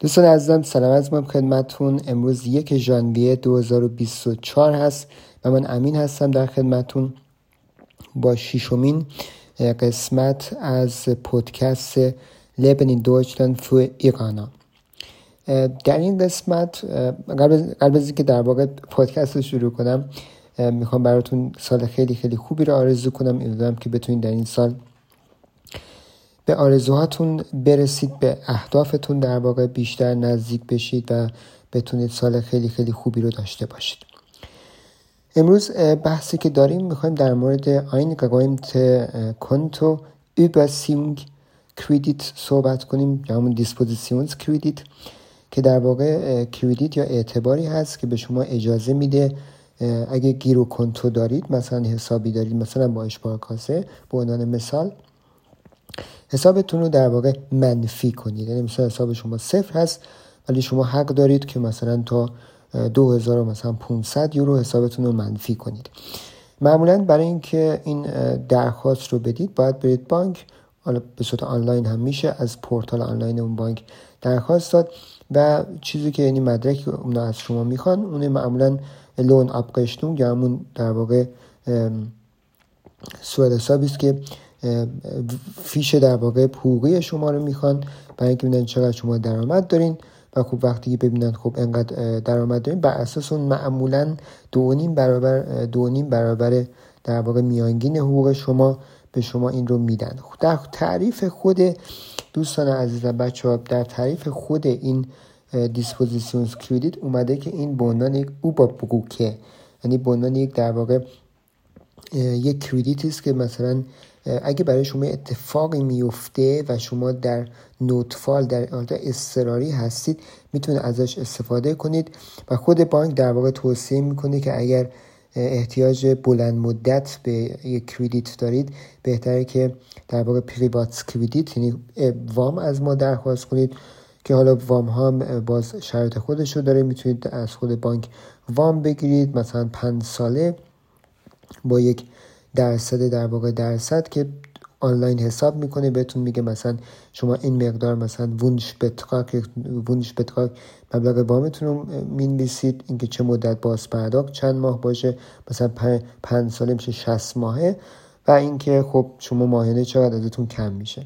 دوستان عزیزم سلام از من خدمتون امروز یک ژانویه 2024 هست و من امین هستم در خدمتون با شیشمین قسمت از پودکست لبنین دویچلند فو ایرانا در این قسمت قبل از اینکه در واقع پادکست رو شروع کنم می‌خوام براتون سال خیلی خیلی خوبی رو آرزو کنم. امیدوارم که بتونید در این سال به آرزوهاتون برسید به اهدافتون در واقع بیشتر نزدیک بشید و بتونید سال خیلی خیلی خوبی رو داشته باشید. امروز بحثی که داریم می‌خوایم در مورد eingeräumte Kontoüberziehung Kredit صحبت کنیم یا همون Dispositionskredit که در واقع Kredit یا اعتباری هست که به شما اجازه میده اگه Girokonto دارید مثلا حسابی دارید مثلا با Sparkasse به عنوان مثال حسابتون رو در واقع منفی کنید. یعنی مثلا حساب شما صفر هست ولی شما حق دارید که مثلا تا 2000 مثلا 500 یورو حسابتون رو منفی کنید. معمولا برای اینکه این درخواست رو بدید باید برید بانک. حالا به صورت آنلاین هم میشه از پورتال آنلاین اون بانک درخواست داد. و چیزی که یعنی مدرکی که اونا از شما می‌خوان اون معمولا لون ابقشتون یا همون در واقع سوال حسابی است که فیش در واقع حقوقی شما رو می‌خوان برای اینکه ببینن چقدر شما درآمد دارین و خب وقتی ببینن خب انقدر درآمد دارین بر اساس اون معمولا دو نیم برابر دو نیم برابر در واقع میانگین حقوق شما به شما این رو میدن. در تعریف خود دوستان عزیز و بچه ها در تعریف خود این Dispositionskredit اومده که این به عنوان یک Überbrückung یعنی به عنوان یک در واقع یک Kredit است که مثلا اگه برای شما اتفاقی میفته و شما در Notfall در حالت اضطراری هستید می‌تونه ازش استفاده کنید و خود بانک در واقع توصیه می‌کنه که اگر احتیاج بلند مدت به یک Kredit دارید بهتره که در واقع Privatkredit یعنی وام از ما درخواست کنید که حالا وام ها باز شرط خودش رو داره. می‌تونید از خود بانک وام بگیرید. مثلا پنج ساله با یک درصد در واقع درصد که آنلاین حساب می‌کنه بهتون میگه مثلا شما این مقدار مثلا وونش بتراک وونش بتراک مبلغ وامتون رو می‌نویسید اینکه چه مدت باز پرداخت چند ماه باشه مثلا پنج ساله میشه 60 ماهه و اینکه خب شما ماهانه چقدر ازتون کم میشه.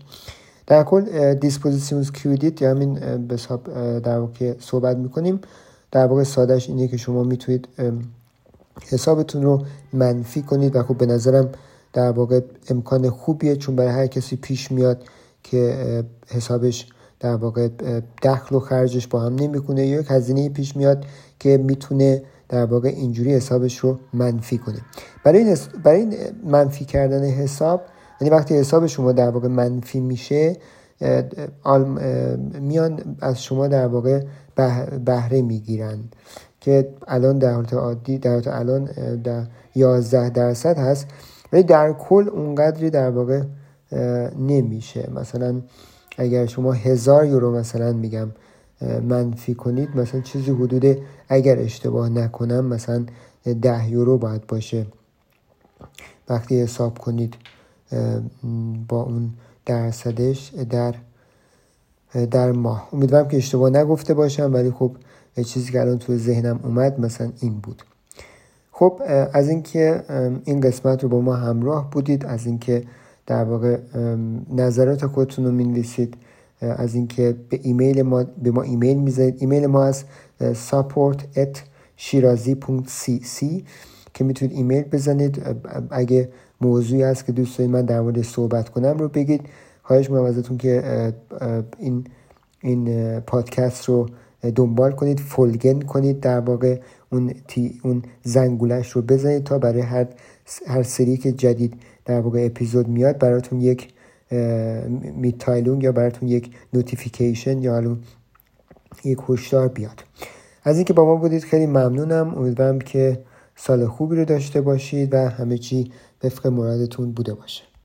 در کل Dispositionskredit یا همین به در واقع صحبت می‌کنیم در واقع سادهش اینه که شما می‌تونید حسابتون رو منفی کنید و خب به نظرم در واقع امکان خوبیه چون برای هر کسی پیش میاد که حسابش در واقع دخل و خرجش با هم نمی‌کنه یا یک هزینه پیش میاد که می‌تونه در واقع اینجوری حسابش رو منفی کنه. برای این, برای این منفی کردن حساب یعنی وقتی حساب شما در واقع منفی میشه میان از شما در واقع بهره می‌گیرن. که الان در حالت عادی در حالت الان در 11 درصد هست. ولی در کل اونقدری در واقع نمیشه. مثلا اگر شما هزار یورو مثلا میگم منفی کنید مثلا چیزی حدود اگر اشتباه نکنم مثلا ده یورو باید باشه. وقتی حساب کنید با اون درصدش در در ماه. امیدوارم که اشتباه نگفته باشم ولی خب چیزی که الان تو ذهنم اومد مثلا این بود. خب از اینکه این قسمت رو با ما همراه بودید از اینکه در واقع نظرات خودتون رو می‌نویسید از اینکه به ایمیل ما به ما ایمیل می‌زنید ایمیل ما از support at shirazi.cc که می‌تونید ایمیل بزنید. اگه موضوعی هست که دوست دارید من در مورد صحبت کنم رو بگید. خواهش می‌کنم ازتون که این این پادکست رو دنبال کنید folgen کنید در واقع اون, تی اون زنگولش رو بزنید تا برای هر, هر سری که جدید در واقع اپیزود میاد براتون یک Mitteilung یا براتون یک notification یا یک هشدار بیاد. از اینکه با ما بودید خیلی ممنونم. امیدوارم که سال خوبی رو داشته باشید و همه چی وفق مرادتون بوده باشه.